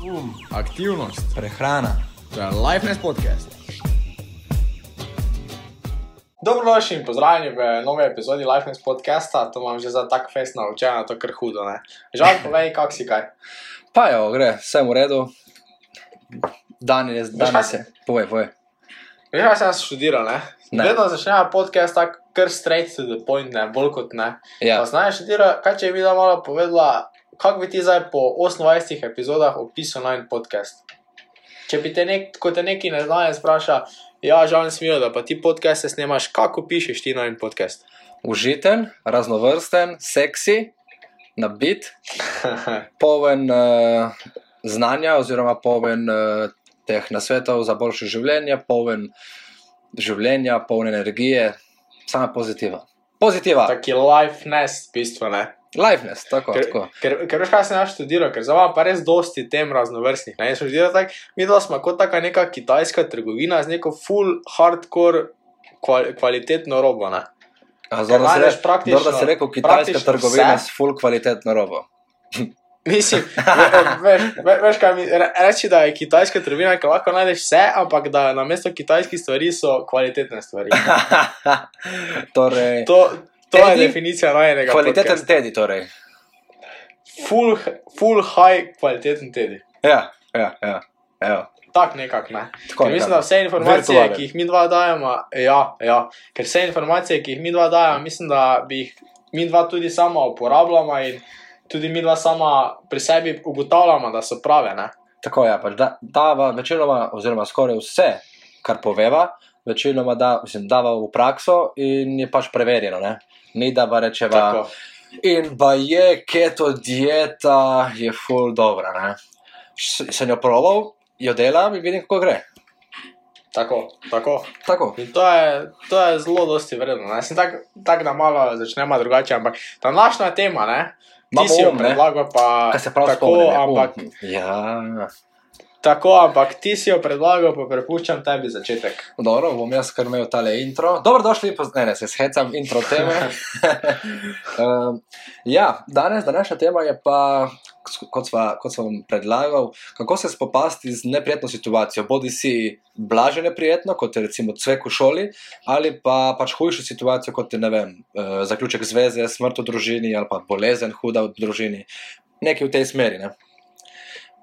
Um, aktivnost, prehrana. to je Lifeness podcast. Dobrodošli in pozdravljeni v novi epizodi Lifeness podcasta. To imam že za tak fest naučeno, to je kar hudo. Ne? Žal, povej, kak si kaj. Pa jo, gre, vse v redu. Dan je, danes je. Povej, povej. Veš, kaj sem študiral, ne? Ne. Vedno začnejo podcast tako kar straight to the point, ne, bolj kot ne. Ja, Pa znaš študiral, kaj če bi mi da malo povedala, kako bi ti zdaj po 28 epizodah opisal najn podcast? Če bi te nek, te neki neznanec vpraša, ja, žal ne smijo, da pa ti podcaste snemaš, kako pišeš ti najn podcast? užiten, raznovrsten, seksi, nabit, poln uh, znanja, oziroma poln uh, teh nasvetov za boljše življenje, poln življenja, poln energije, samo pozitiva. Pozitiva, Taki lifeness, v bistvu, ne. Liveness, tako, Ker, tako. ker, ker veš, kaj sem jaz študiral, ker za vama pa res dosti tem raznovrstnih. Ne? Jaz sem študiral tako, mi dva smo kot taka neka kitajska trgovina z neko full hardcore kval, kvalitetno robo. Ne? A ker Zelo da si najdeš re- praktično- zelo da si rekel, kitajska trgovina vse. s full kvalitetno robo. Mislim, ve- veš, ve- veš kaj mi re, reči, da je kitajska trgovina, ker lahko najdeš vse, ampak da na mesto kitajskih stvari so kvalitetne stvari. torej, To, to je Teddy? definicija najnega. kvaliteten tedi, torej. Full, full high kvaliteten tedi. Ja, ja, ja. Evo, Tak nekako ne. tako Ker mislim, da vse informacije, Virtualen. ki jih mi dva dajemo, ja, ja, ker vse informacije, ki jih mi dva dajemo, mislim, da bi jih mi dva tudi sama uporabljala in tudi mi dva sama pri sebi ugotavljamo, da so prave. Ne? Tako je, pač da, dava večinoma, oziroma skoraj vse, kar poveva, večinoma da, mislim, dava v prakso in je pač preverjeno. Ne? Ni da pa rečeva. Tako. In pa je keto dieta, je full dobra. Ne? Sem jo proval, jo delam in vidim, kako gre. Tako, tako. Tako. In to je, to je zelo dosti vredno. ne. Sem tak, tak, da malo začnemo drugače, ampak današnja tema, ne? Ti Imamo si jo um, predlagal, pa se prav tako, spomnim. je, ampak, um, Ja, tako, ampak ti si jo predlagal, pa prepuščam tebi začetek. dobro, bom jaz kar imel tale intro. Dobrodošli, ne, ne, se shecam intro teme. um, ja, danes, današnja tema je pa, kot, sva, kot sem predlagal, kako se spopasti z neprijetno situacijo. Bodi si blaže neprijetno, kot je recimo cvek v šoli, ali pa pač hujšo situacijo, kot je ne vem, uh, zaključek zveze, smrt v družini ali pa bolezen huda v družini. Nekaj v tej smeri. Ne?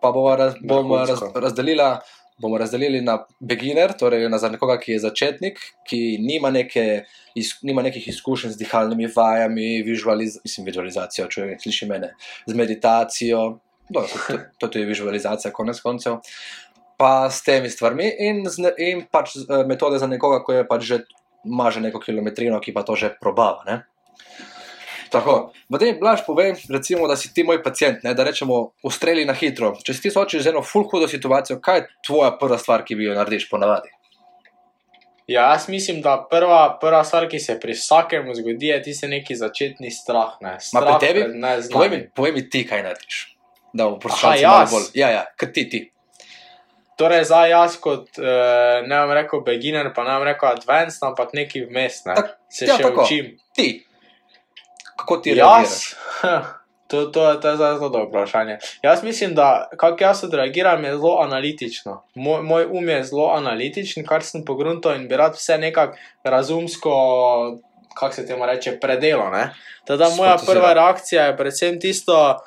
Pa bomo, raz, bomo raz, razdelila. Bomo razdelili na beginner, torej na nekoga, ki je začetnik, ki nima, neke, iz, nima nekih izkušenj z dihalnimi vajami, vizualiz, mislim, vizualizacijo, če sliši mene, z meditacijo, dobro, to, to, to je vizualizacija, konec koncev, pa s temi stvarmi in, ne- in pač eh, metode za nekoga, ki je pač že ima že neko kilometrino, ki pa to že probava. Ne? Tako, v tem blaž povem, recimo, da si ti moj pacient, ne, da rečemo, ustreli na hitro. Če si ti soočiš z eno full hudo situacijo, kaj je tvoja prva stvar, ki bi jo narediš ponavadi? Ja, jaz mislim, da prva, prva stvar, ki se pri vsakem zgodi, je tisti neki začetni strah. Ne? Ma Strah pri tebi? Povej mi, povej mi ti, kaj narediš. Da, v poslušalcu Aha, malo bolj. Ja, ja, kot ti, ti. Torej, zdaj jaz kot, uh, ne vem, rekel beginner, pa ne vem, rekel advanced, ampak neki vmes, ne. Tak- se ja, še tako. učim. Ti. Kako ti reagiraš? To, to, to je zdaj zelo dobro vprašanje. Jaz mislim, da kako jaz odreagiram, je zelo analitično. Moj, moj um je zelo analitičen, kar sem pogruntal in bi rad vse nekako razumsko, kako se temu reče, predelo. ne. Teda moja prva reakcija je predvsem tisto,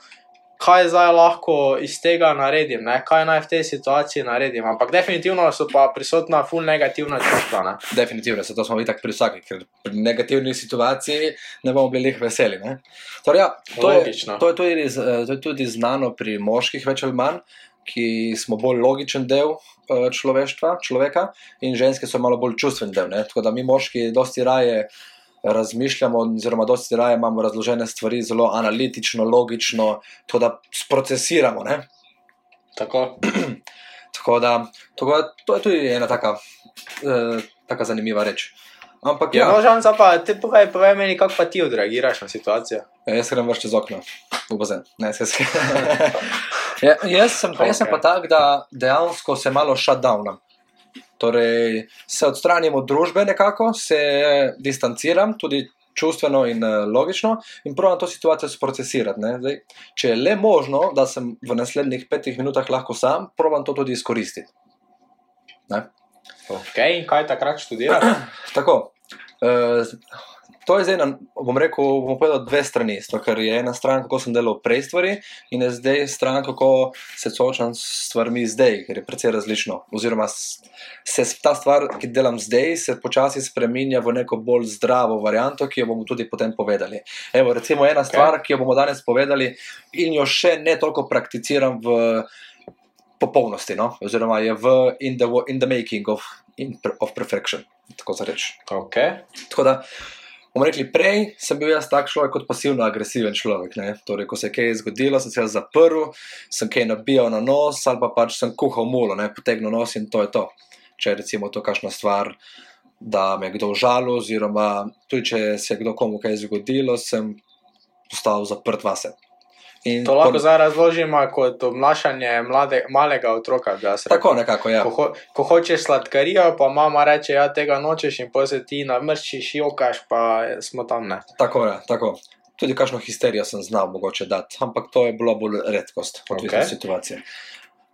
kaj zdaj lahko iz tega naredim, ne? kaj naj v tej situaciji naredim. Ampak definitivno so pa prisotna full negativna čustva. Ne? Definitivno, zato smo mi tako pri vsaki, ker pri negativni situaciji ne bomo bili lih veseli. Ne? Torej, ja, to, je, Logično. to, je tudi, eh, to je tudi znano pri moških, več ali manj, ki smo bolj logičen del eh, človeštva, človeka, in ženske so malo bolj čustven del. Ne? Tako da mi moški dosti raje razmišljamo, oziroma dosti raje imamo razložene stvari zelo analitično, logično, tako da sprocesiramo. Ne? Tako. Tako da, tako da to je tudi ena taka, uh, taka zanimiva reč. Ampak Ja, ja, no, žal, pa povej, povej meni, kako pa ti odreagiraš na situacijo. ja, jaz grem vrš čez okno, v bazen. Ne, se ja, jaz sem, okay. jaz sem pa tak, da dejansko se malo shutdownam. Torej, se odstranim od družbe nekako, se distanciram, tudi čustveno in uh, logično, in probujem to situacijo sprocesirati. ne. Zdaj, če je le možno, da sem v naslednjih petih minutah lahko sam, probujem to tudi izkoristiti. Ne? Ok, in kaj takrat študiraš? Tako. Uh, to je zdaj, na, bom rekel, bom povedal dve strani. Ker je ena stran, kako sem delal prej stvari, in je zdaj stran, kako se soočam s stvarmi zdaj, ker je precej različno. Oziroma, se ta stvar, ki delam zdaj, se počasi spremenja v neko bolj zdravo varianto, ki jo bomo tudi potem povedali. Evo, recimo, ena stvar, ki jo bomo danes povedali, in jo še ne toliko prakticiram v popolnosti, no? oziroma je v in the, in the making of, in, of perfection, tako za reči. Ok, Tako da, bomo rekli, prej sem bil jaz tak človek kot pasivno-agresiven človek. Ne? Torej, ko se je kaj zgodilo, sem se jaz zaprl, sem kaj nabijal na nos, ali pa pač sem kuhal mulo, ne? potegnil nos in to je to. Če je recimo to kakšna stvar, da me je kdo užalil, oziroma tudi če se je kdo komu kaj zgodilo, sem postal zaprt vase. In to lahko pon- zdaj razložimo kot obnašanje mlade, malega otroka. Tako nekako, ja. Ko, ho, ko hočeš sladkarijo, pa mama reče, ja, tega nočeš, in se ti namrščiš, jokaš, pa smo tam ne. Tako je, tako. Tudi kakšno histerijo sem znal mogoče dati, ampak to je bila bolj redkost, odvisno Ok. od situacije.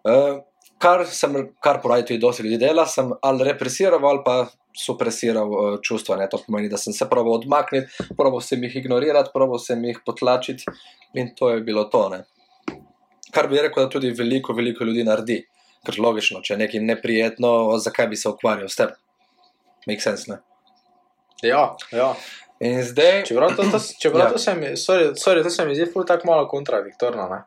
Uh, kar, sem, kar poradi tudi dosti ljudi dela, sem ali represiral ali pa supresiral uh, čustva. Ne? To pomeni, da sem se probal odmakniti, probal sem jih ignorirati, probal sem jih potlačiti in to je bilo to. Ne? Kar bi rekel, da tudi veliko, veliko ljudi naredi. Ker logično, če je nekaj neprijetno, zakaj bi se ukvarjal s tem? Make sense, ne? Ja, ja. In zdaj. Čeprav to, to, čeprav Ja. ja. to, se mi, sorry, sorry, to se mi zdi tako malo kontradiktorno. Ne?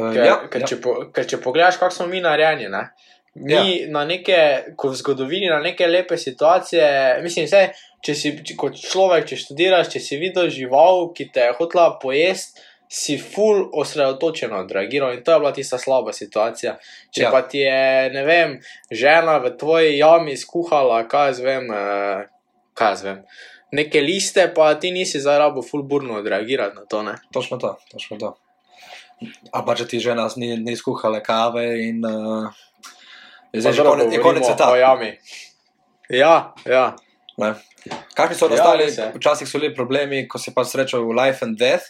Uh, Ker, ja, ker, ja. če po, ker če pogledaš, kako smo mi narejeni, ne? Mi Ja. ja. na neke, ko v zgodovini, na neke lepe situacije, mislim, vse, če si kot človek, če študiraš, če si videl žival, ki te je hotela pojesti. Si full osredotočeno odreagiral in to je bila tista slaba situacija. Če Ja. ja. pa ti je, ne vem, žena v tvoji jami skuhala, kaj jaz vem, eh, kaj jaz vem, neke liste, pa ti nisi zdaj rabo full burno odreagirati na to. Ne? Točno to, točno to. Ali pa če ti žena ni, ni skuhala kave in uh, zdaj že konec, je konec sveta. Ja, ja. ne. Kakšni so Ja, nastali, je. včasih so bili problemi, ko si pa srečal life and death.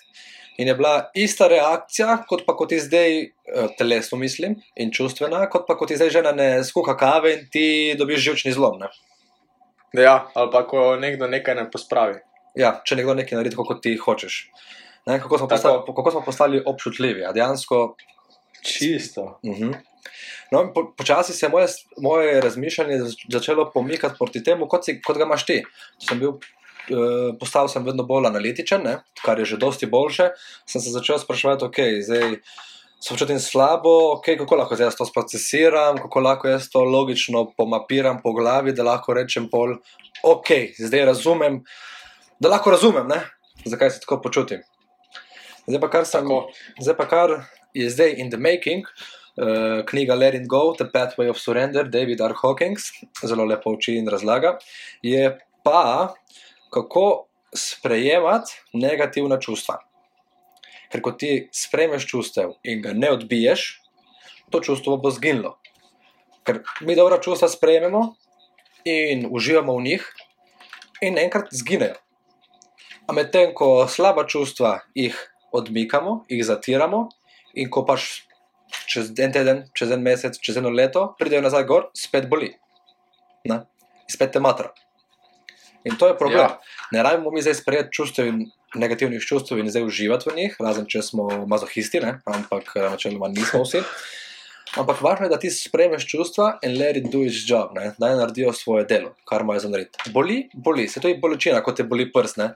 In je bila ista reakcija, kot pa kot je zdaj, eh, telesno mislim, in čustvena, kot pa kot je zdaj žena ne skuha kave in ti dobiš žilčni zlom. Ne? ja, ali pa ko nekdo nekaj ne pospravi. Ja, če nekdo nekaj naredi, kot ti hočeš. Ne, kako, smo postali, kako smo postali občutljivi, dejansko Čisto. Mhm. No, po, počasi se je moje, moje razmišljanje zač- začelo pomikati proti temu, kot, si, kot ga imaš ti. Sem bil, uh, postal sem vedno bolj analitičen, ne? kar je že dosti boljše. Sem se začel spraševati, ok, zdaj se počutim slabo, okay, kako lahko jaz to procesiram, kako lahko jaz to logično pomapiram po glavi, da lahko rečem pol, ok, zdaj razumem, da lahko razumem, ne? zakaj se tako počutim. Zdaj pa kar sem. Tako. Zdaj pa kar je zdaj in the making, uh, knjiga Let It Go, The Pathway of Surrender, David R. Hawkins, zelo lepo uči in razlaga, je pa kako sprejemati negativna čustva. Ker ko ti sprejmeš čustev in ga ne odbiješ, to čustvo bo zginilo. Ker mi dobra čustva sprejmemo in uživamo v njih, in enkrat zginejo. A medtem ko slaba čustva jih odmikamo, jih zatiramo, in ko pač čez en teden, čez en mesec, čez eno leto pridejo nazaj gor, spet boli. Ne? Spet te matra. In to je problem. Ja. Ne rabimo mi zdaj sprejeti čustev in negativnih čustev in zdaj uživati v njih, razen če smo mazohisti, ne? ampak eh, načeloma nismo vsi. Ampak važno je, da ti sprejmeš čustva in let it do its job, ne? da naredijo svoje delo, kar imajo za narediti. Boli, boli, se to je bolečina, kot te boli prst. Ne?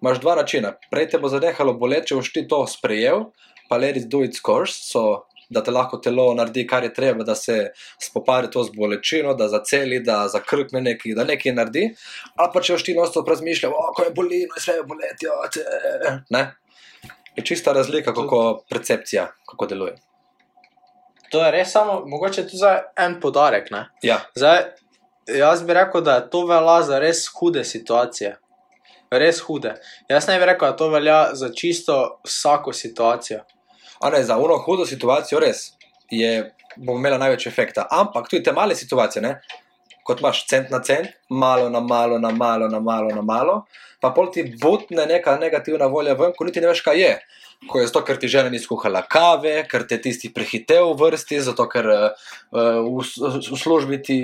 Imaš dva načina. Prej te bo zanehalo boleti, če boš ti to sprejel, pa let it do its course, so, da te lahko telo naredi, kar je treba, da se spopade to z bolečino, da zaceli, da zakrkne nekaj, da nekaj naredi. Ali pa če boš ti nosto razmišljal, o, ko je bolino, sve je boleti, ne. Je čista razlika, kako percepcija, kako deluje. To je res samo, mogoče tu za en podarek. Ne? Ja, Zdaj, jaz bi rekel, da to velja za res hude situacije. Res hude. Jaz ne bi rekel, da to velja za čisto vsako situacijo. A ne, za uno hudo situacijo res je, bo imela največ efekta. Ampak tudi te male situacije, ne? kot imaš cent na cent, malo na malo, na malo, na malo, na malo, pa pol ti butne neka negativna volja ven, ko niti ne veš, kaj je. Ko je zato, ker ti žena ni skuhala kave, ker te tisti prehitev v vrsti, zato ker uh, v, v službi ti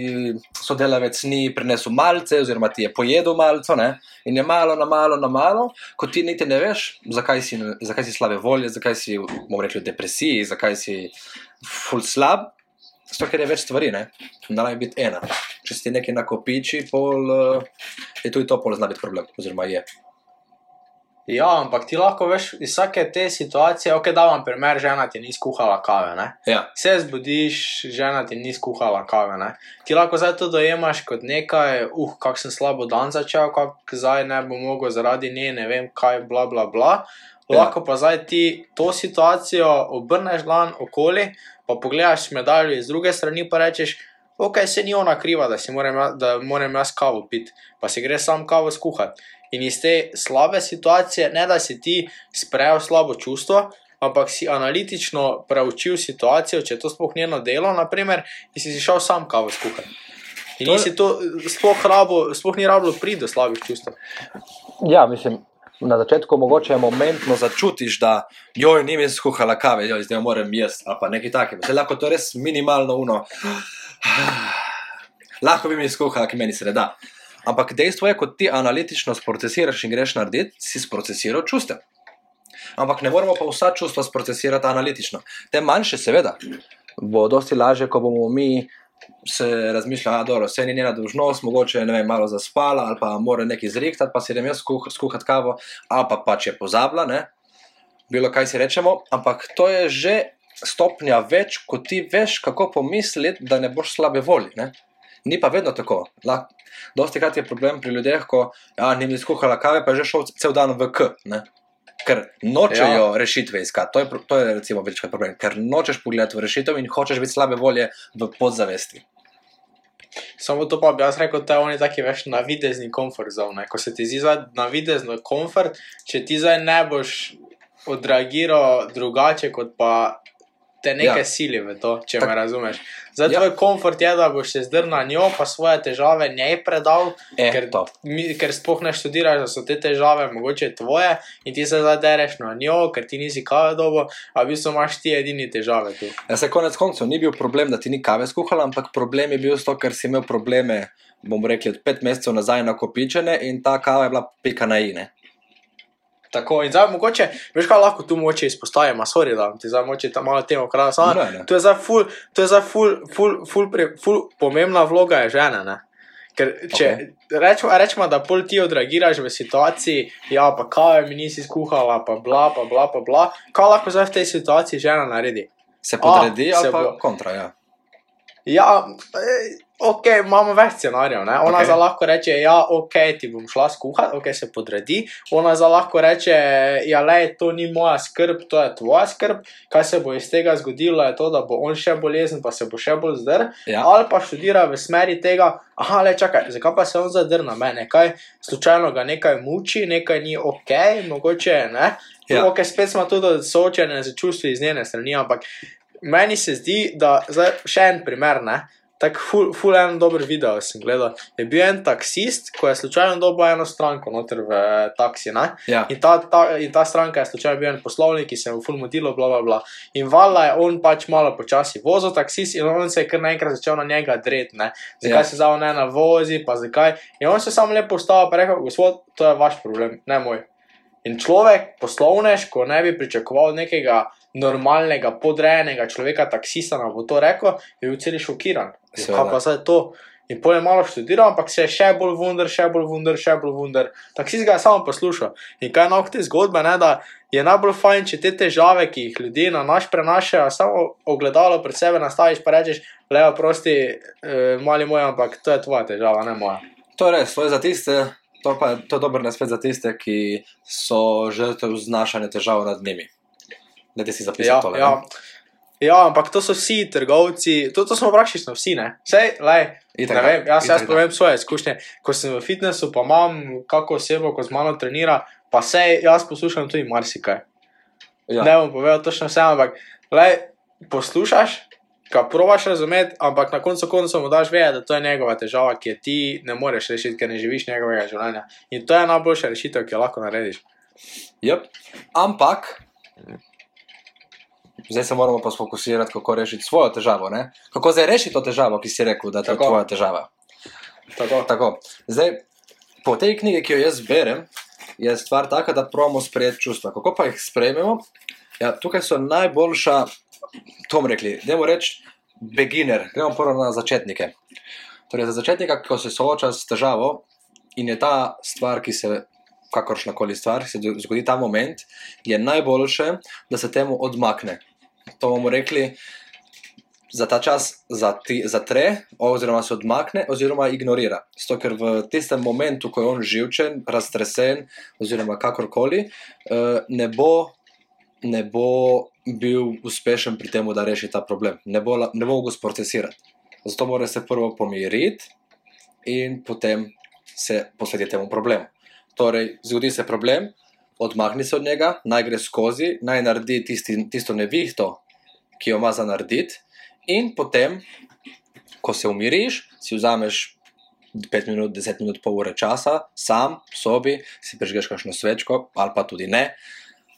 sodelavec ni prinesel malce, oziroma ti je pojedel malce, ne? in je malo na malo na malo, ko ti niti ne veš, zakaj si, zakaj si slabe volje, zakaj si, bomo rekli, v depresiji, zakaj si full slab. Zato, ker je več stvari, ne, naj biti ena. Če si nekaj nakopiči, pol uh, je tudi to pol zna biti problem, oziroma je. Ja, ampak ti lahko veš iz vsake te situacije, ok, da vam primer, žena ti ni skuhala kave, ne? Ja, Se zbudiš, žena ti ni skuhala kave, ne? Ti lahko zdaj to dojemaš kot nekaj, uh, kak sem slabo dan začel, kak zdaj ne bom mogel zaradi nje, ne vem kaj, bla bla bla. Ja. Lahko pa zdaj ti to situacijo obrneš lan okoli, pa pogledaš medaljo iz druge strani, pa rečeš, ok, se ni ona kriva, da moram, ja- da moram jaz kavo piti, pa si gre sam kavo skuhati. In iz te slabe situacije, ne da si ti sprejel slabo čustvo, ampak si analitično preučil situacijo, če je to sploh njeno delo, naprimer, in si si šel sam kavo skuhati. In To nisi to, sploh, rabo, sploh ni rabilo priti do slabih čustev. ja mislim. Na začetku mogoče momentno začutiš, da joj, ni mi skuhala kave, joj, zdaj moram ali pa nekaj takega. Se lahko to res minimalno uno. lahko bi mi skuhala, ki meni se ne da. Ampak dejstvo je, ko ti analitično sprocesiraš in greš narediti, si sprocesiral čustev. Ampak ne moremo pa vsa čustva sprocesirati analitično. Te manjše, seveda, bo dosti lažje, ko bomo mi se razmišljali, da vse ni njena dolžnost, mogoče ne vem, malo zaspala ali pa mora nekaj zrihtati, pa si idem jaz skuh, skuhati kavo, ali pa pač je pozabila, ne? bilo kaj si rečemo, ampak to je že stopnja več, ko ti veš, kako pomisliti, da ne boš slabe volje. Ne? Ni pa vedno tako. Lah, dosti krat je problem pri ljudeh, ko ja, ni mi skuhala kave, pa je že šel cel dan v K. Ne? Ker nočejo ja. rešitve iskati, to je, to je recimo večkrat problem, ker nočeš pogledati v rešitev in hočeš biti slabe volje v podzavesti. Samo to pa bi jaz rekel, da je oni taki več navidezni komfort zone. Ko se ti zdi zdaj navidezno komfort, če ti zdaj ne boš odreagiral drugače, kot pa te nekaj Ja. sili v to, če Tak- me razumeš. Zdaj Ja. tvoj komfort je, da boš se zdrl na njo, pa svoje težave njej predal, E, ker, to. mi, ker sploh ne študiraš, da so te težave mogoče tvoje in ti se zdaj dereš na njo, ker ti nisi kave dobo, a v bistvu imaš ti edini težave tu. Ja, se konec koncev ni bil problem, da ti ni kave skuhala, ampak problem je bil to, ker si imel probleme, bomo rekli, od pet mesecev nazaj nakopičene in ta kava je bila pika na ine. Tako, in zdaj mogoče, veš kaj lahko tu moče izpostavimo, sorry, da ti zdaj moče tam malo temo kraj samo. Ne, ne. To je zdaj ful, to je zdaj ful, ful, ful, pre, ful pomembna vloga je žene, ne? Ker če okay. rečemo, rečemo, da pol ti odreagiraš v situaciji, ja, pa kave mi nisi skuhala, pa bla, pa bla, pa bla, kaj lahko zdaj v tej situaciji žena naredi? Se podredi A, ali se pa bo- kontra. Ja. Ja, eh, ok, imamo več scenarijev. ne. Ona Ok. okay. zdaj lahko reče, ja, ok, ti bom šla skuhati, ok, se podredi. Ona zdaj lahko reče, ja, le, to ni moja skrb, to je tvoja skrb. Kaj se bo iz tega zgodilo, je to, da bo on še bolezen, pa se bo še bolj zdr. Ja. Ali pa študira v smeri tega, aha, le čakaj, zakaj pa se on zadr na mene, kaj slučajno ga nekaj muči, nekaj ni ok, mogoče ne. Ja. Ok, spet smo tudi soočeni z čustvi iz njene strani, ampak meni se zdi, da zdaj še en primer, ne. Tako ful, ful en dober video sem gledal. Je bil en taksist, ko je slučajno dobil eno stranko noter v eh, taksi, ne. Ja. In ta, ta, in ta stranka je slučajno bil en poslovnik, ki se je mu ful motilo, bla, bla, bla. In valjda je on pač malo počasi vozil taksist in on se je kar naenkrat začel na njega dreti. Zakaj Ja. se zdaj on ne navozi, pa zakaj. In on se samo lepo ustavil in rekel, gospod, to je vaš problem, ne moj. In človek, poslovnež, ko ne bi pričakoval nekega normalnega, podrejenega človeka, taksista, nam bo to rekel, je bil celi šokiran. Ja. Kaj pa zdaj to? In potem je malo študiral, ampak se je še bolj vunder, še bolj vunder, še bolj vunder. Taksist ga je samo poslušal. In kaj je nauka te zgodbe, ne, da je najbolj fajn, če te težave, ki jih ljudje na naš prenašajo, samo ogledalo pred sebe nastaviš, pa rečeš, levo, prosti, eh, mali moj, ampak to je tvoja težava, ne moja. To je res, to je za tiste, to, pa, to je dober nasvet za tiste, ki so žrtev znašanja težav nad njimi. Dajte si zapisati Ja, tole. ja. ne. ja, ampak to so vsi trgovci, to, to smo praktično vsi, ne. Sej, lej, Itak ne da, vem, jaz, jaz itak da. povem svoje izkušnje. Ko sem v fitnessu, pa imam kako osebo, ko z mano trenira, pa sej, jaz poslušam tudi marsikaj. Ja. Ne bom povedal točno vse, ampak lej, poslušaš ga probaš razumeti, ampak na koncu koncev mu daš vedeti, da to je njegova težava, ki je ti ne moreš rešiti, ker ne živiš njegovega življenja. In to je najboljša rešitev, ki jo lahko narediš. Yep. Ampak, zdaj se moramo pa sfokusirati, kako rešiti svojo težavo. Ne? Kako zdaj rešiti to težavo, ki si rekel, da je to Tako. tvoja težava. Tako. Tako. Zdaj, po tej knjigi, ki jo jaz berem, je stvar taka, da pravimo sprejeti čustva. Kako pa jih sprejmemo? Ja, tukaj so najboljša, to bomo rekli, da reči, beginner, gremo prvo na začetnike. Torej, za začetnika, ko se sooča s težavo in je ta stvar, ki se, kakršna koli stvar, se zgodi ta moment, je najboljše, da se temu odmakne. To bomo rekli, za ta čas zati- zatre, oziroma se odmakne, oziroma ignorira. Zato, ker v tistem momentu, ko je on živčen, raztresen, oziroma kakorkoli, eh, ne bo, ne bo bil uspešen pri tem, da reši ta problem. Ne bo, ne bo mogel sprocesirati. Zato mora se prvo pomiriti in potem se posvetiti temu problemu. Torej, zgodi se problem, odmakni se od njega, naj gre skozi, naj naredi tisti, tisto nevihto, ki jo ima za narediti, in potem, ko se umiriš, si vzameš 5 minut, 10 minut, pol ure časa, sam sobi, si prižgeš kakšno svečko, ali pa tudi ne,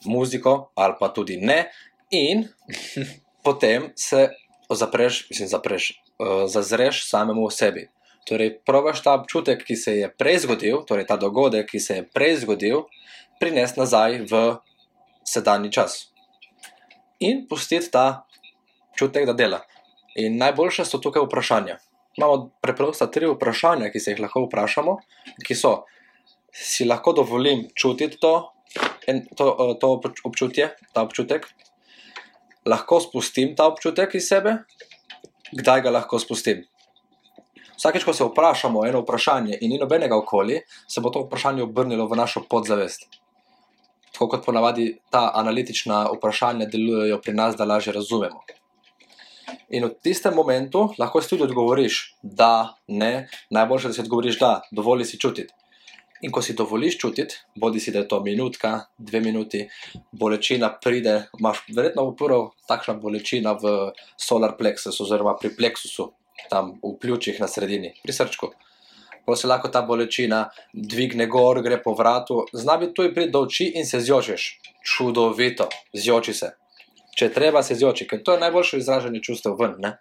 muziko, ali pa tudi ne, in potem se zapreš, mislim, zapreš, uh, zazreš samemu v sebi. Torej, probaš ta občutek, ki se je prej zgodil, torej ta dogodek, ki se je prej zgodil, prinesti nazaj v sedanji čas. In pustiti ta čutek, da dela. In najboljše so tukaj vprašanja. Imamo preprosta tri vprašanja, ki se jih lahko vprašamo, ki so: si lahko dovolim čutiti to, en, to, eh, to obč- občutje, ta občutek, lahko spustim ta občutek iz sebe, kdaj ga lahko spustim. Vsakeč, ko se vprašamo eno vprašanje in ni nobenega okoli, se bo to vprašanje obrnilo v našo podzavest. Tako kot ponavadi ta analitična vprašanja delujejo pri nas, da lažje razumemo. In v tistem momentu lahko si tudi odgovoriš, da, ne, najboljše, da si odgovoriš, da, dovoli si čutiti. In ko si dovoliš čutiti, bodi si da je to minutka, dve minuti, bolečina pride, imaš verjetno prvo takšna bolečina v solar plexusu, oziroma pri plexusu, tam v pljučih na sredini, pri srčku. Pa se lahko ta bolečina dvigne gor, gre po vratu, zna biti tu priti do oči in se zjočeš. Čudovito, zjoči se. Če treba, se zjoči, ker to je najboljše izražanje čustev ven. Ne?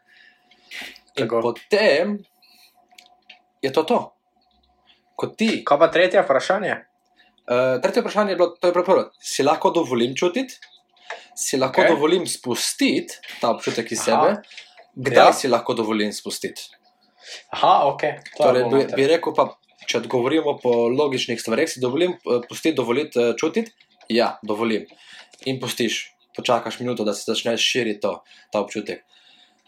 In Tako. potem je to to. Kot ti, Kaj pa tretje vprašanje? Uh, tretje vprašanje je bilo, to je prvo. Si lahko dovolim čutiti, si lahko okay. dovolim spustiti ta občutek iz Aha. sebe, kdaj Ja. ja. si lahko dovolim spustiti. Aha, ok. To Torej, bi, bi rekel pa, če odgovorimo po logičnih stvareh, si dovolim eh, pustiti, dovoliti eh, čutiti? Ja, dovolim. In pustiš, počakaš minuto, da se začne širiti to, ta občutek.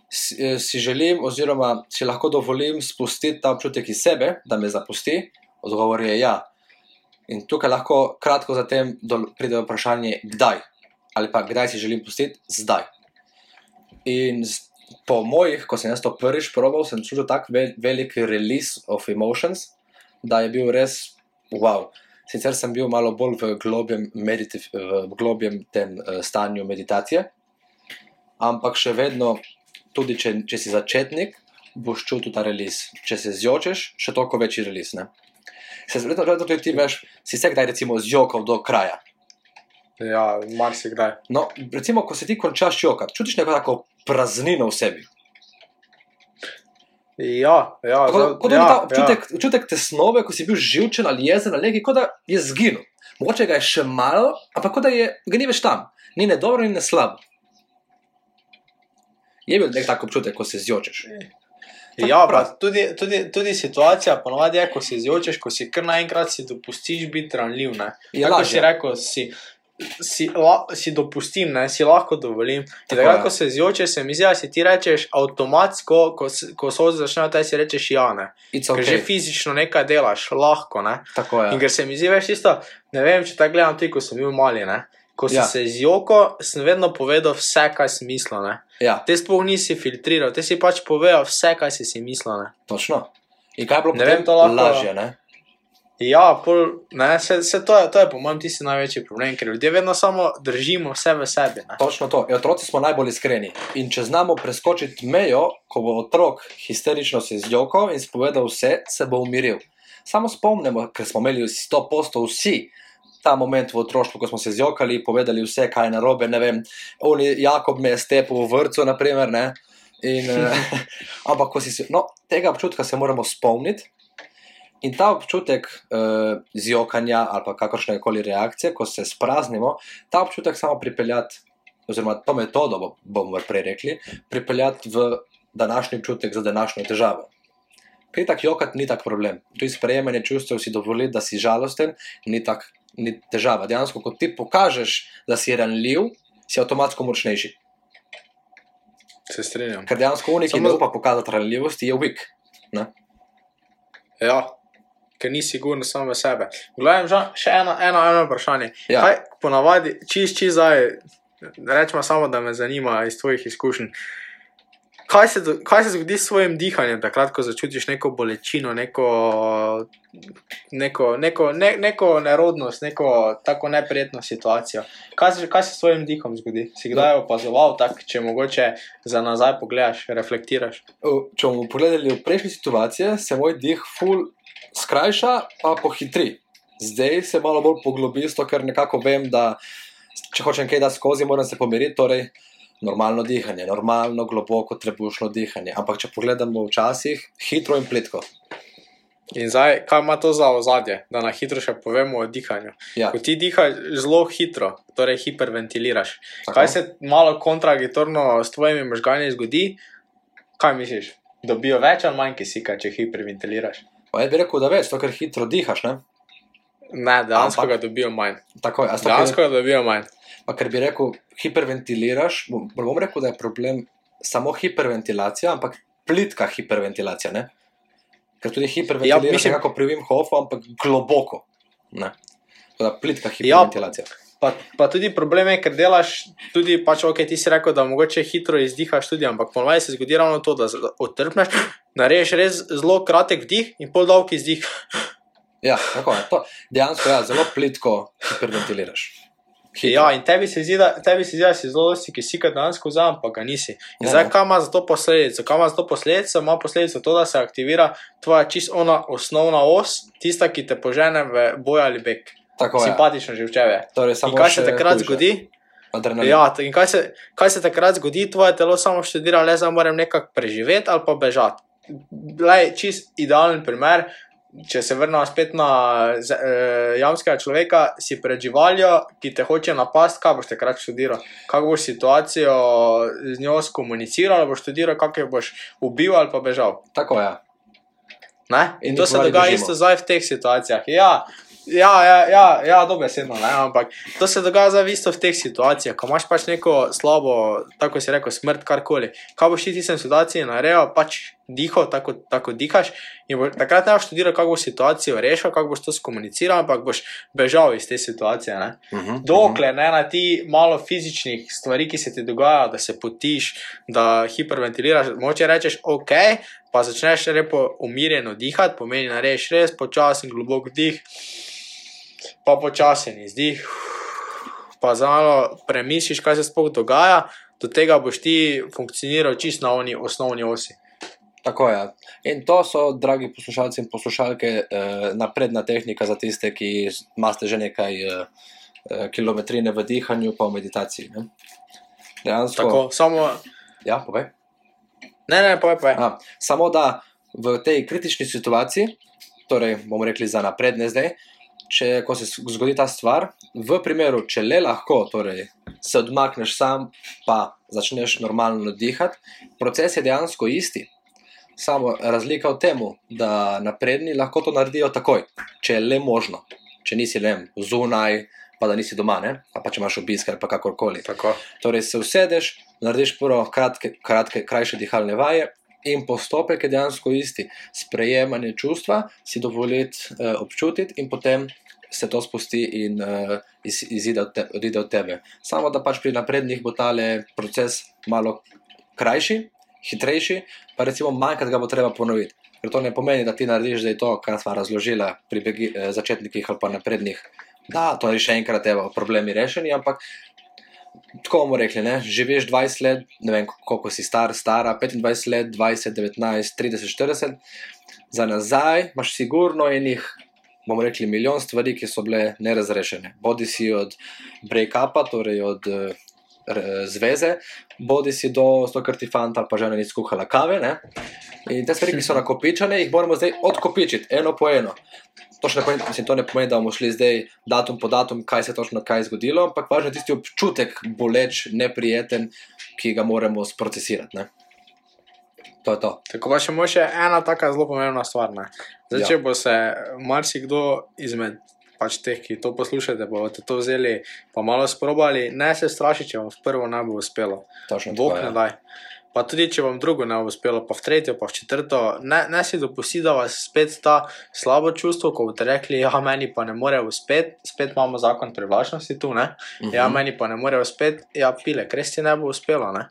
Si, eh, si želim, oziroma si lahko dovolim spustiti ta občutek iz sebe, da me zapusti, odgovor je ja. In tukaj lahko kratko zatem pride vprašanje, kdaj. Ali pa kdaj si želim pustiti, zdaj. In z- po mojih, ko sem jaz to prvič probal, sem čutil tak ve- velik release of emotions, da je bil res wow. Sicer sem bil malo bolj v globjem, meditiv, v globjem tem uh, stanju meditacije, ampak še vedno, tudi če, če si začetnik, boš čutil ta release. Če se zjočeš, še toliko večji release. Ne? Se verjetno verjetno tudi ti veš, si se kdaj recimo zjokal do kraja. Ja, marsikdaj. No, recimo, ko se ti končaš jokati, čutiš neko tako praznino v sebi. Ja, ja, Tako, kot da ja, ja, ta ja. občutek, ja. občutek tesnobe, ko si bil živčen ali jezen ali nekaj, kot da je zginil. Mogoče ga je še malo, ampak kot da je, ga ni več tam. Ni ne dobro, ni ne slabo. Je bil nek tak občutek, ko se zjočeš. Ja, prav. pa tudi, tudi, tudi situacija ponovadi je, ko si zjočeš, ko si kar naenkrat si dopustiš biti ranljiv. Ne? Je Tako lažje. si rekel, si, si, la, si dopustim, ne? si lahko dovolim. In takrat, ko se zjočeš, se mi zdi, da si ti rečeš avtomatsko, ko, ko so začnejo, taj si rečeš ja. Ne? It's Ker že okay. fizično nekaj delaš, lahko. Ne? Tako In je. ker se mi zdi, veš, isto, ne vem, če tako gledam, tudi ko sem bil mali. Ne? Ko sem Ja. se zjokal, sem vedno povedal vse, kaj sem mislil. Ne? Ja, Te sploh nisi filtriral, te si pač povedal vse, kaj si si mislil. Ne? točno. In kaj je bilo Ne vem, potem to lahko- lažje, ne? Ja, pol, ne, se, se to, je, to je po mojem tisti največji problem, ker ljudje vedno samo držimo vse v sebi. Ne. Točno to. Ja, otroci smo najbolj iskreni. In če znamo preskočiti mejo, ko bo otrok histerično se izjokal in spovedal vse, se bo umiril. Samo spomnimo, ker smo imeli 100% vsi ta moment v otroštvu, ko smo se izjokali, povedali vse, kaj je narobe. Ne vem, oni Jakob me je stepel v vrtu, naprimer. Ne? In, eh, ampak, ko si se, no, tega občutka se moramo spomniti. In ta občutek uh, zjokanja ali kakršne koli reakcije, ko se spraznimo, ta občutek samo pripeljati, oziroma to metodo bo- bomo prej rekli, pripeljati v današnji občutek za današnjo težavo. Kaj tako jokati ni tak problem. Tudi sprejemanje čustev si dovoliti, da si žalosten, ni tak ni težava. Dejansko, ko ti pokažeš, da si ranljiv, si avtomatsko močnejši. Se strinjam. Ker dejansko unik, ki Samo- ne upa pokazati ranljivosti, je. Ne? Ja, ker ni sigurno samo v sebe. Gledam, še eno, eno, eno vprašanje. Ja. Kaj ponavadi, čist, čist zdaj, rečemo samo, da me zanima iz tvojih izkušenj. Kaj se, kaj se zgodi s svojim dihanjem, takrat, ko začutiš neko bolečino, neko, neko, neko, ne, neko nerodnost, neko tako neprijetno situacijo? Kaj se, kaj se s svojim dihom zgodi? Si kdaj opazoval, tak, če mogoče za nazaj pogledaš, reflektiraš? Uh, Če bomo pogledali v prejšnje situacije, se moj dih ful skrajša, pa pohitri. Zdaj se malo bolj poglobi, ker nekako vem, da če hočem kaj dati skozi, moram se pomiriti. Torej, normalno dihanje, normalno, globoko, trebušno dihanje. Ampak če pogledamo včasih, hitro in plitko. In zdaj, kaj ima to za ozadje, da na hitro še povemo o dihanju? Ja, Ko ti dihaš zelo hitro, torej hiperventiliraš, tako. kaj se malo kontradiktorno s tvojimi možgani zgodi? Kaj misliš? Dobijo več ali manj kisika, če hiperventiliraš? Pa jaz bi rekel, da več, to ker hitro dihaš. Ne? Ne, dejansko ga dobijo manj. Tako, je, Dejansko ga dobijo manj. Pa ker bi rekel, hiperventiliraš, bom, bom rekel, da je problem samo hiperventilacija, ampak plitka hiperventilacija. Ne? Ker tudi hiperventiliraš ja, mislim- nekako pri Wim Hofu, ampak globoko. Ne? Tako da plitka hiperventilacija. Pa, pa tudi problem je, ker delaš, tudi pač, ok, ti si rekel, da mogoče hitro izdihaš tudi, ampak ponovadi se zgodi ravno to, da otrpneš, narediš res zelo kratek vdih in pol dolg izdih. Ja, tako je. To, dejansko ja, zelo plitko hiperventiliraš. Hitro. Ja, in tebi se zdi, da, tebi se zdi, da si zelo dosti kisika dejansko vzamem, pa ga nisi. In Ja, zdaj, ne. kaj ima za to posledico? Kaj ima za to posledico? Ima posledico to, da se aktivira tvoja čisto ona osnovna os, tista, ki te požene v boj ali beg. Tako je. Simpatično živčevje. Torej, In kaj se takrat hujše. zgodi? Adrenalin. Ja, in kaj se, kaj se takrat zgodi, tvoje telo samo študira, le zdaj moram nekako preživeti ali pa bežati. Lej, čist idealen primer. Če se vrnemo spet na eh, jamskega človeka, si pred živaljo, ki te hoče napasti, kaj boš takrat študiral? Kako boš situacijo z njo skomuniciral, boš študiral, kako jo boš ubil ali pa bežal. Tako je. Ne? In In to se dogaja bežimo. isto zdaj v teh situacijah. Ja, ja, ja, ja, ja dobesedno, ne, ampak to se dogaja zdaj isto v teh situacijah, ko imaš pač neko slabo, tako si rekel, smrt, karkoli. Kaj boš ti v tistem situaciji naredil, pač diho, tako, tako dihaš in bo, takrat ne boš študiral, kako boš situacijo rešil, kako boš to skomuniciral, ampak boš bežal iz te situacije. Ne? Uh -huh. Dokler ne na ti malo fizičnih stvari, ki se ti dogajajo, da se potiš, da hiperventiliraš, moče rečeš ok, pa začneš lepo umirjeno dihati, pomeni narediš res počasen, globok vdih, pa počasen izdih, pa za malo premisliš, kaj se sploh dogaja, do tega boš ti funkcioniral čist na oni osnovni osi. Tako je. In to so, dragi poslušalci in poslušalke, eh, napredna tehnika za tiste, ki imate že nekaj eh, eh, kilometrine v dihanju, pa v meditaciji. Ne? Dejansko. Tako, samo, Ja, povej. ne, ne, povej, povej. A, samo da v tej kritični situaciji, torej bomo rekli za napredne zdaj, če ko se zgodi ta stvar, v primeru, če le lahko, torej se odmakneš sam, pa začneš normalno dihati, proces je dejansko isti. Samo razlika v tem, da napredni lahko to naredijo takoj, če je le možno, če nisi le zunaj, pa da nisi doma, ne? a pa če imaš obisk ali pa kakorkoli. Tako. Torej se usedeš, narediš prvo kratke, kratke, krajše dihalne vaje. In postopek je dejansko isti. Sprejemanje čustva, si dovoliti uh, občutiti, in potem se to spusti in uh, iz, izide od te, odide od tebe. Samo da pač pri naprednih bo tale proces malo krajši, hitrejši, pa recimo manjkrat ga bo treba ponoviti. Ker to ne pomeni, da ti narediš zdaj to, kar smo razložili pri begi, eh, začetnikih ali pa naprednih. Da, to je še enkrat, evo, problemi rešeni, ampak tako bomo rekli, ne, živiš 20 let, ne vem koliko si star, stara, 25 let, 20, 19, 30, 40, za nazaj imaš sigurno enih, bomo rekli, milijon stvari, ki so bile nerazrešene. Bodi si od break-upa, torej od eh, zveze, bodi si do to, ker ti fanta pa žena ni skuhala kave. Ne? In te stvari, ki so nakopičene, jih moramo zdaj odkopičiti, eno po eno. To, ne pomeni, mislim, to ne pomeni, da bomo šli zdaj datum po datum, kaj se je točno kaj zgodilo, ampak važno je tisti občutek, boleč, neprijeten, ki ga moramo sprocesirati. Ne? To je to. Tako pa še moče ena taka zelo pomembna stvar. Ne? Zdaj, ja. če bo se marsikdo izmed pač teh, ki to poslušate, boste to vzeli, pa malo sprobali, ne se strašiti, če vam prvo ne bo uspelo. Točno Bog tako ne je. daj. Pa tudi, če vam drugo ne bo uspelo, pa v tretjo, pa v četrto, ne, ne si dopusti, da vas spet ta slabo čustvo, ko boste rekli, ja, meni pa ne more uspeti, spet imamo zakon privlačnosti tu, ne? Mhm. Ja, meni pa ne more uspeti, ja, pile, res ti ne bo uspelo, ne?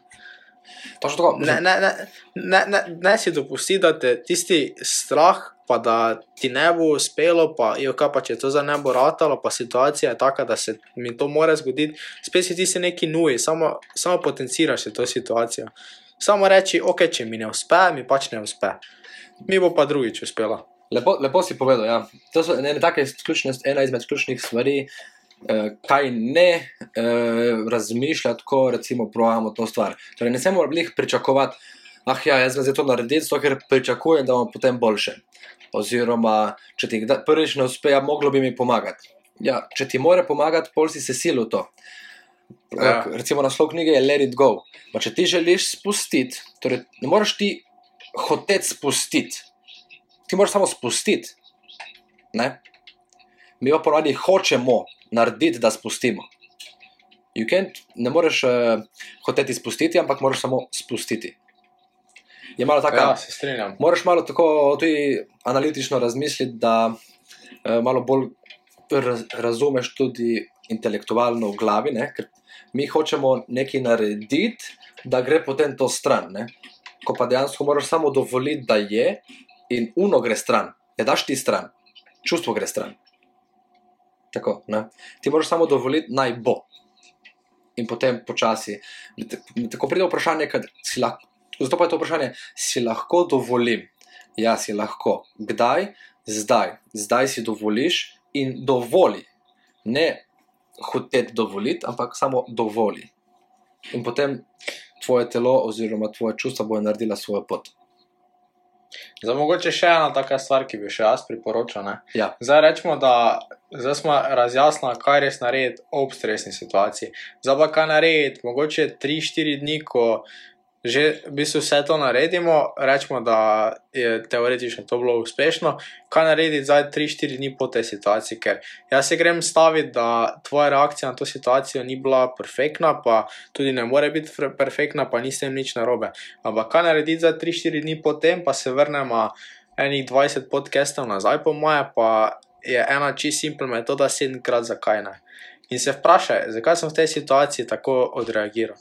Točno tako. Ne, ne, ne, ne, ne, ne si dopusti, da te tisti strah, pa da ti ne bo uspelo, pa jo, kaj pa če to za ne bo ratalo, pa situacija je taka, da se mi to mora zgoditi, spet si ti se neki nuji, samo, samo potenciraš to situacijo. Samo reči, ok, če mi ne uspe, mi pač ne uspe. Mi bo pa drugič uspelo. Lepo, lepo si povedal. Ja. To so take ključne, ena izmed ključnih stvari, eh, kaj ne eh, razmišljati, ko recimo provamo to stvar. Torej, ne smemo jih pričakovati, ah, ja, jaz ga zdaj to naredim, zato ker pričakujem, da bom potem boljše. Oziroma, če ti prvič ne uspe, ja, moglo bi mi pomagati. Ja, če ti more pomagati, pol si se silil to. Ja. Recimo naslov knjige je Let it go. Pa če ti želiš spustiti, torej ne moreš ti hoteti spustiti, ti moraš samo spustiti. Ne? Mi pa ponavadi hočemo narediti, da spustimo. You can't, ne moreš uh, hoteti spustiti, ampak moraš samo spustiti. Je malo tako. Ja, se strinjam. Moraš malo tako tudi analitično razmisliti, da eh, malo bolj raz, razumeš tudi intelektualno v glavi, ne? ker mi hočemo nekaj narediti, da gre potem to stran. Ne? Ko pa dejansko moraš samo dovoliti, da je in uno gre stran, ne daš ti stran, čustvo gre stran. Tako, ne? ti moraš samo dovoliti, naj bo. In potem počasi. Tako pride vprašanje, kad si lahko. Zato pa je to vprašanje, si lahko dovolim. Ja, si lahko. Kdaj? Zdaj. Zdaj si dovoliš in dovoli. Ne hoteti dovoliti, ampak samo dovoli. In potem tvoje telo oziroma tvoje čustva bojo naredila svojo pot. Za mogoče še ena taka stvar, ki bi še jaz priporočal. Ne? Ja. Zdaj rečemo, da zdaj smo razjasnili, kaj res narediti ob stresni situaciji. Zdaj pa kaj narediti, mogoče 3-4 dni, ko že v bistvu vse to naredimo, rečemo, da je teoretično to bilo uspešno, kaj narediti zdaj 3-4 dni po tej situaciji, ker jaz se grem staviti, da tvoja reakcija na to situacijo ni bila perfektna, pa tudi ne more biti perfektna, pa ni s tem nič narobe. Ampak kaj narediti za 3-4 dni potem, pa se vrnemo enih 20 podcastov nazaj, po moje, pa je ena čisto simpel metoda, sedemkrat zakaj ne. In se vprašaj, zakaj sem v tej situaciji tako odreagiral.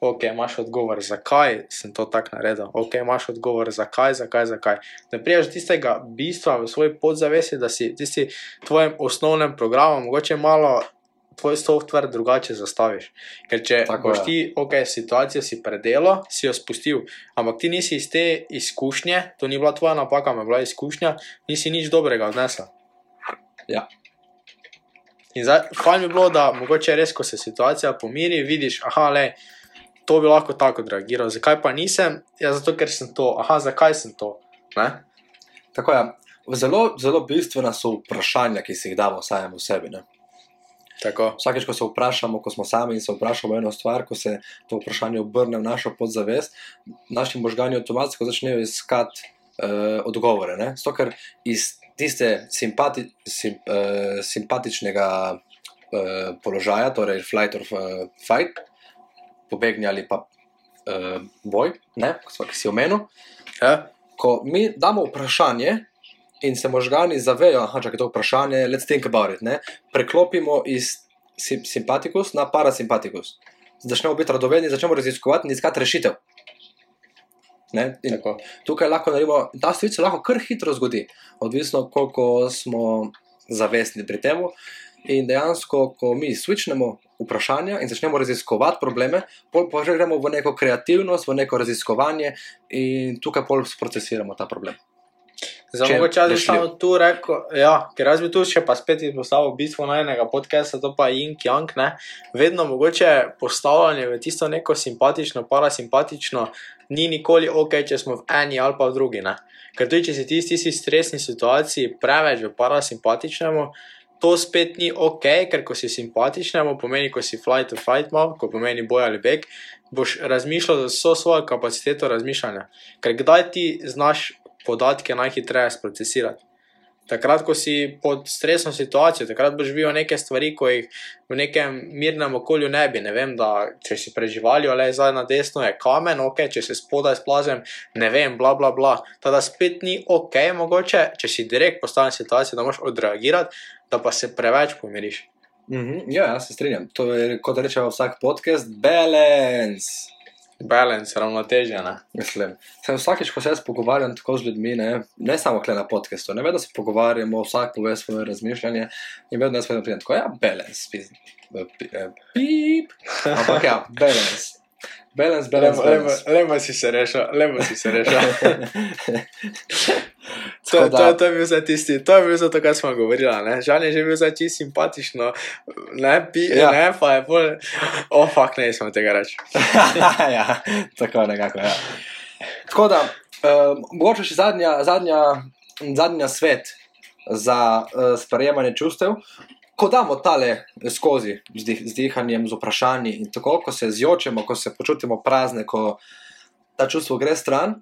Ok, imaš odgovor, zakaj sem to tako naredil. Ok, imaš odgovor, zakaj, zakaj, zakaj. Da priješ do tistega bistva v svoji podzavesti, da si tisti tvojem osnovnem programu, mogoče malo tvoj software drugače zastaviš. Ker če Tako boš je. ti, ok, situacijo si predelo, si jo spustil, ampak ti nisi iz te izkušnje, to ni bila tvoja napaka, ampak bila izkušnja, nisi nič dobrega odnesel. Ja. In zdaj, fajn bi bilo, da mogoče res, ko se situacija pomiri, vidiš, aha, le, to bi lahko tako odreagiral, zakaj pa nisem? Ja, zato ker sem to, aha, zakaj sem to. Ne? Tako je. Zelo, zelo bistvena so vprašanja, ki si jih damo samemu sebi. Ne? Tako. Vsakeč, ko se vprašamo, ko smo sami in se vprašamo eno stvar, ko se to vprašanje obrne v našo podzavest, naši možgani avtomatsko začnejo iskati uh, odgovore. ne. Zato, ker iz tiste simpati, sim, uh, simpatičnega uh, položaja, torej flight or uh, fight, pobegnji ali pa uh, boj, ne, kot ki si omenil, Ja? ko mi damo vprašanje in se možgani zavejo, da je to vprašanje, let's think about it. Ne? Preklopimo iz sim simpatikus na parasimpatikus. Začnemo biti radovedni, začnemo raziskovati in iskati rešitev. Tukaj lahko naredimo, ta stvar se lahko kar hitro zgodi, odvisno koliko smo zavestni pri tem. In dejansko, ko mi switchnemo vprašanja in začnemo raziskovati probleme, pol pa že gremo v neko kreativnost, v neko raziskovanje in tukaj pol procesiramo ta problem. Mogoče jaz bi rešljiv. samo tu rekel, ja, ker jaz bi tu še pa spet izpostavil bistvo najnega podcasta, to pa je Yin Yang, ne. Vedno mogoče postavljanje v tisto neko simpatično, parasimpatično, ni nikoli ok, če smo v eni ali pa v drugi, ne. Ker tudi, če si ti v tisti stresni situaciji preveč v parasimpatičnemu, to spet ni ok, ker ko si simpatičnemu, pomeni, ko si flight to fight mal, ko pomeni boj ali beg, boš razmišljal z vso svojo kapaciteto razmišljanja. Ker kdaj ti znaš podatke najhitreje sprocesirati? Takrat, ko si pod stresno situacijo, takrat boš videl neke stvari, ko jih v nekem mirnem okolju ne bi. Ne vem, da če si preživali, le zdaj na desno je kamen, ok, če se spodaj splazem, ne vem, bla bla bla. Tada spet ni ok, mogoče, če si direkt postavljen v situacijo, da moraš odreagirati, da pa se preveč pomiriš. Mhm, ja, jaz se strinjam. To je, kot reče vsak podcast, balance. Balance, ravnotežje. Mislim, sem vsakeč, ko se jaz pogovarjam tako z ljudmi, ne, ne samo kle na podkastu, ne vedno se pogovarjamo, vsak pove svoje razmišljanje in vedno jaz vedno pridem tako, ja, balance, pizd, eh, pip, ampak ja, balance. Balance, balance. lepo si se rešil, lepo si se rešil. To, Tako to, da- to je bil zdaj tisti, to je bil zdaj to, kar smo govorili. Žal je že bil zdaj čisto simpatično, ne, pi, Ja. ne, pa je bolj, oh, fuck, ne smem tega reči. ja, tako nekako. Ja. Tako da, uh, mogoče še zadnja, zadnja, zadnja svet za uh, sprejemanje čustev. Ko damo tale skozi z, dih, z dihanjem, z vprašanji in tako, ko se zjočemo, ko se počutimo prazne, ko ta čustvo gre stran.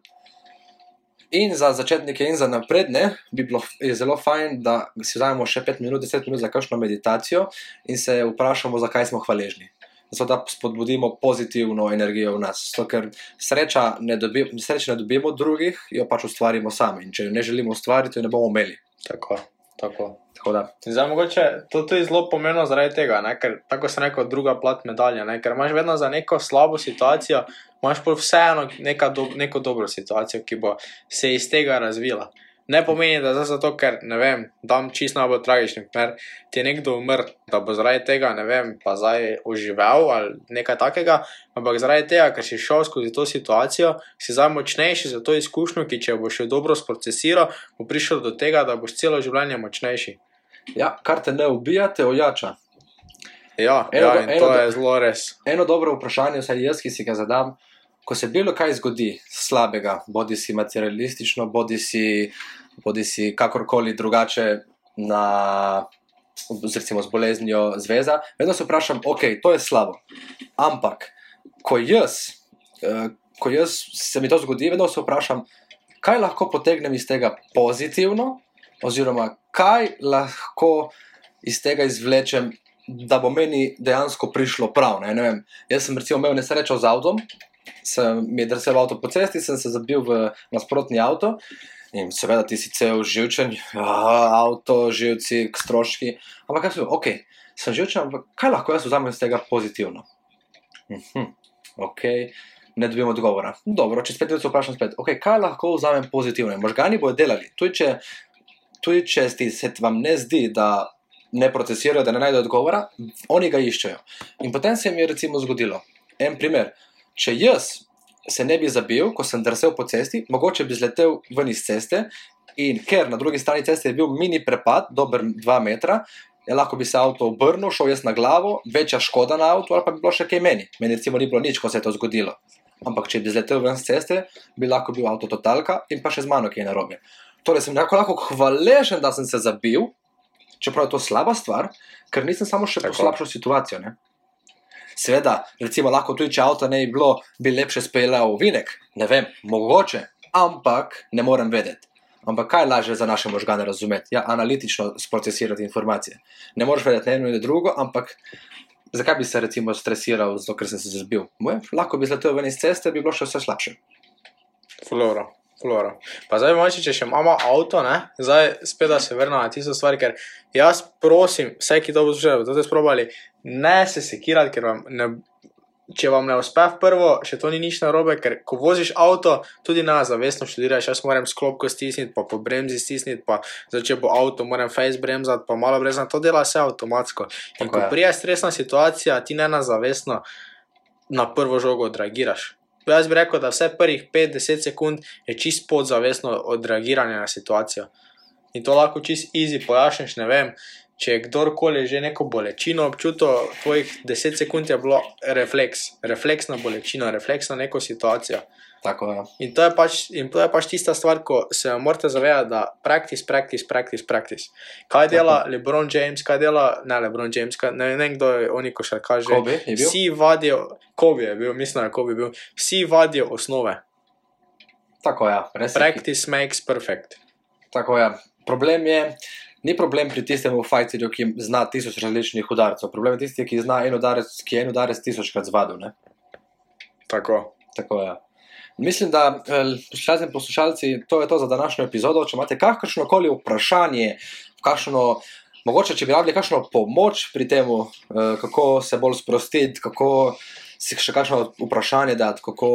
In za začetnike, in za napredne, bi bilo zelo fajn, da si vzamemo še 5 minut, 10 minut za kakšno meditacijo in se vprašamo, zakaj smo hvaležni zato da spodbudimo pozitivno energijo v nas. Zato, ker sreča ne, dobi, sreče ne dobimo od drugih, jo pač ustvarimo sami. In če jo ne želimo ustvariti, jo ne bomo imeli. Tako, tako. Da, Zdaj, mogoče to tudi zelo pomembno zaradi tega, ne? ker tako se reče, druga plat medalje. Ne? Ker imaš vedno za neko slabo situacijo, imaš pa vseeno neka do, neko dobro situacijo, ki bo se iz tega razvila. Ne pomeni, da zato, ker ne vem, dam čist najbolj tragični primer, ti je nekdo umrl, da bo zaradi tega, ne vem, pa zdaj oživel ali nekaj takega, ampak zaradi tega, ker si šel skozi to situacijo, si zdaj močnejši za to izkušnjo, ki če jo boš še dobro sprocesiral, bo prišel do tega, da boš celo življenje močnejši. Ja, kar te ne ubija, te ojača. Ja, Eno ja eno to je zelo res. Eno dobro vprašanje, vsaj jaz, ki si ga zadam, ko se bilo kaj zgodi slabega, bodi si materialistično, bodi si, bodi si kakorkoli drugače na. Recimo z boleznijo zveza, vedno se vprašam, ok, to je slabo. Ampak, ko jaz, eh, ko jaz se mi to zgodi, vedno se vprašam, kaj lahko potegnem iz tega pozitivno, oziroma kaj lahko iz tega izvlečem, da bo meni dejansko prišlo prav. Ne? Ne jaz sem recimo imel nesrečo z avtom, sem mi je drsel avto po cesti, sem se zabil v nasprotni avto. In seveda ti si cel živčen, avto, živci, stroški. Ampak kaj sem rekel, ok, sem živčen, ampak kaj lahko jaz vzamem iz tega pozitivno? Mhm, ok, ne dobim odgovora. Dobro, čez pet minut se vprašam spet, ok, kaj lahko vzamem pozitivno? Možgani bodo delali. Tudi če, tudi če se vam ne zdi, da ne procesirajo, da ne najdejo odgovora, oni ga iščejo. In potem se mi je recimo zgodilo. En primer. Če jaz se ne bi zabil, ko sem drsel po cesti, mogoče bi zletel ven iz ceste, in ker na drugi strani ceste je bil mini prepad, dober 2 metra, je lahko bi se avto obrnil, šel jaz na glavo, večja škoda na avtu, ali pa bi bilo še kaj meni. Meni recimo ni bilo nič, ko se je to zgodilo. Ampak če bi zletel ven z ceste, bi lahko bil avto totalka in pa še z mano kaj narobe. Torej sem lahko, lahko hvaležen, da sem se zabil, čeprav je to slaba stvar, ker nisem samo še Tako. poslabšal situacijo. Ne? Seveda, recimo, lahko tudi, če avto ne bi bilo, bi lepše speljal vinek, ne vem, mogoče, ampak ne morem vedeti. Ampak kaj je lažje za naše možgane razumeti? Ja, analitično sprocesirati informacije. Ne moreš vedeti ne eno in drugo, ampak zakaj bi se recimo stresiral, zato ker sem se zbil? Moje, lahko bi zletel ven iz ceste, bi bilo še vse slabše. Flora. Flora. Pa zdaj, moče, če še imamo avto, ne? zdaj spet se vrnemo na tisto stvar, ker jaz prosim, vse, ki to poslušajo, da ste sprobali, ne se sekirati, ker vam ne, če vam ne uspe v prvo, še to ni nič narobe, ker ko voziš avto, tudi na zavestno študiraš, jaz moram sklopko stisniti, pa po bremzi stisniti, pa zdaj, če bo avto, moram face bremzati, pa malo bremzati, to dela vse avtomatsko. In Tako ko je. prije stresna situacija, ti ne na zavestno na prvo žogo odreagiraš. Jaz bi rekel, da vse prvih 5-10 sekund je čist podzavestno odreagiranje na situacijo. In to lahko čist easy pojasniš, ne vem. Če je kdorkoli že neko bolečino občutil, tvojih 10 sekund je bilo refleks, refleks na bolečino, refleks na neko situacijo. Tako je. In to je pač, in to je pač tista stvar, ko se morate zavedati, da practice, practice, practice, practice. Kaj dela LeBron James, kaj dela ne LeBron James, kaj, ne, vem kdo je oni košarkar že. Kobe je bil? Vsi vadijo, Kobe je bil, mislim, da je Kobe bil. Vsi vadijo osnove. Tako je. Je. Practice makes perfect. Tako je. Problem je, ni problem pri tistem fajterju, ki zna tisoč različnih udarcev. Problem je tisti, ki zna en udarec, ki je en udarec tisočkrat zvadil. Ne? Tako. Tako je. Mislim, da eh, poslušalci in poslušalci, to je to za današnjo epizodo. Če imate kakršno koli vprašanje, kakšno, mogoče če bi rabili kakšno pomoč pri tem, eh, kako se bolj sprostiti, kako si še kakšno vprašanje dati, kako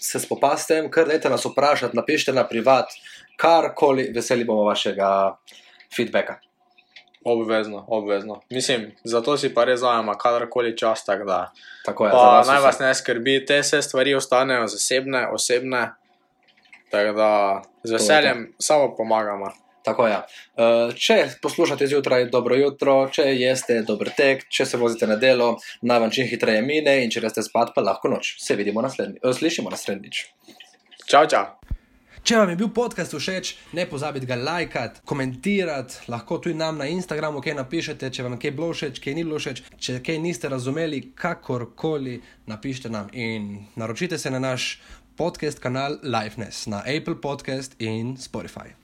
se spopasti s tem, kar dajte nas vprašati, napišite na privat, karkoli, veseli bomo vašega feedbacka. Obvezno, obvezno. Mislim, zato si pa res zajema kadarkoli čas, tako da. Tako je, Pa naj vas ne skrbi, te vse stvari ostanejo zasebne, osebne. Tako da z veseljem samo pomagamo. Tako je. Uh, če poslušate zjutraj, dobro jutro, če jeste dober tek, če se vozite na delo, naj vam čim hitreje mine in če greste spat, pa lahko noč. Se vidimo naslednji, uh, slišimo naslednjič. Čau, čau. Če vam je bil podcast všeč, ne pozabite ga lajkati, komentirati, lahko tudi nam na Instagramu kaj napišete, če vam je kaj bilo všeč, kaj ni bilo všeč, če kaj niste razumeli, kakorkoli napišite nam in naročite se na naš podcast kanal Lifeness na Apple Podcast in Spotify.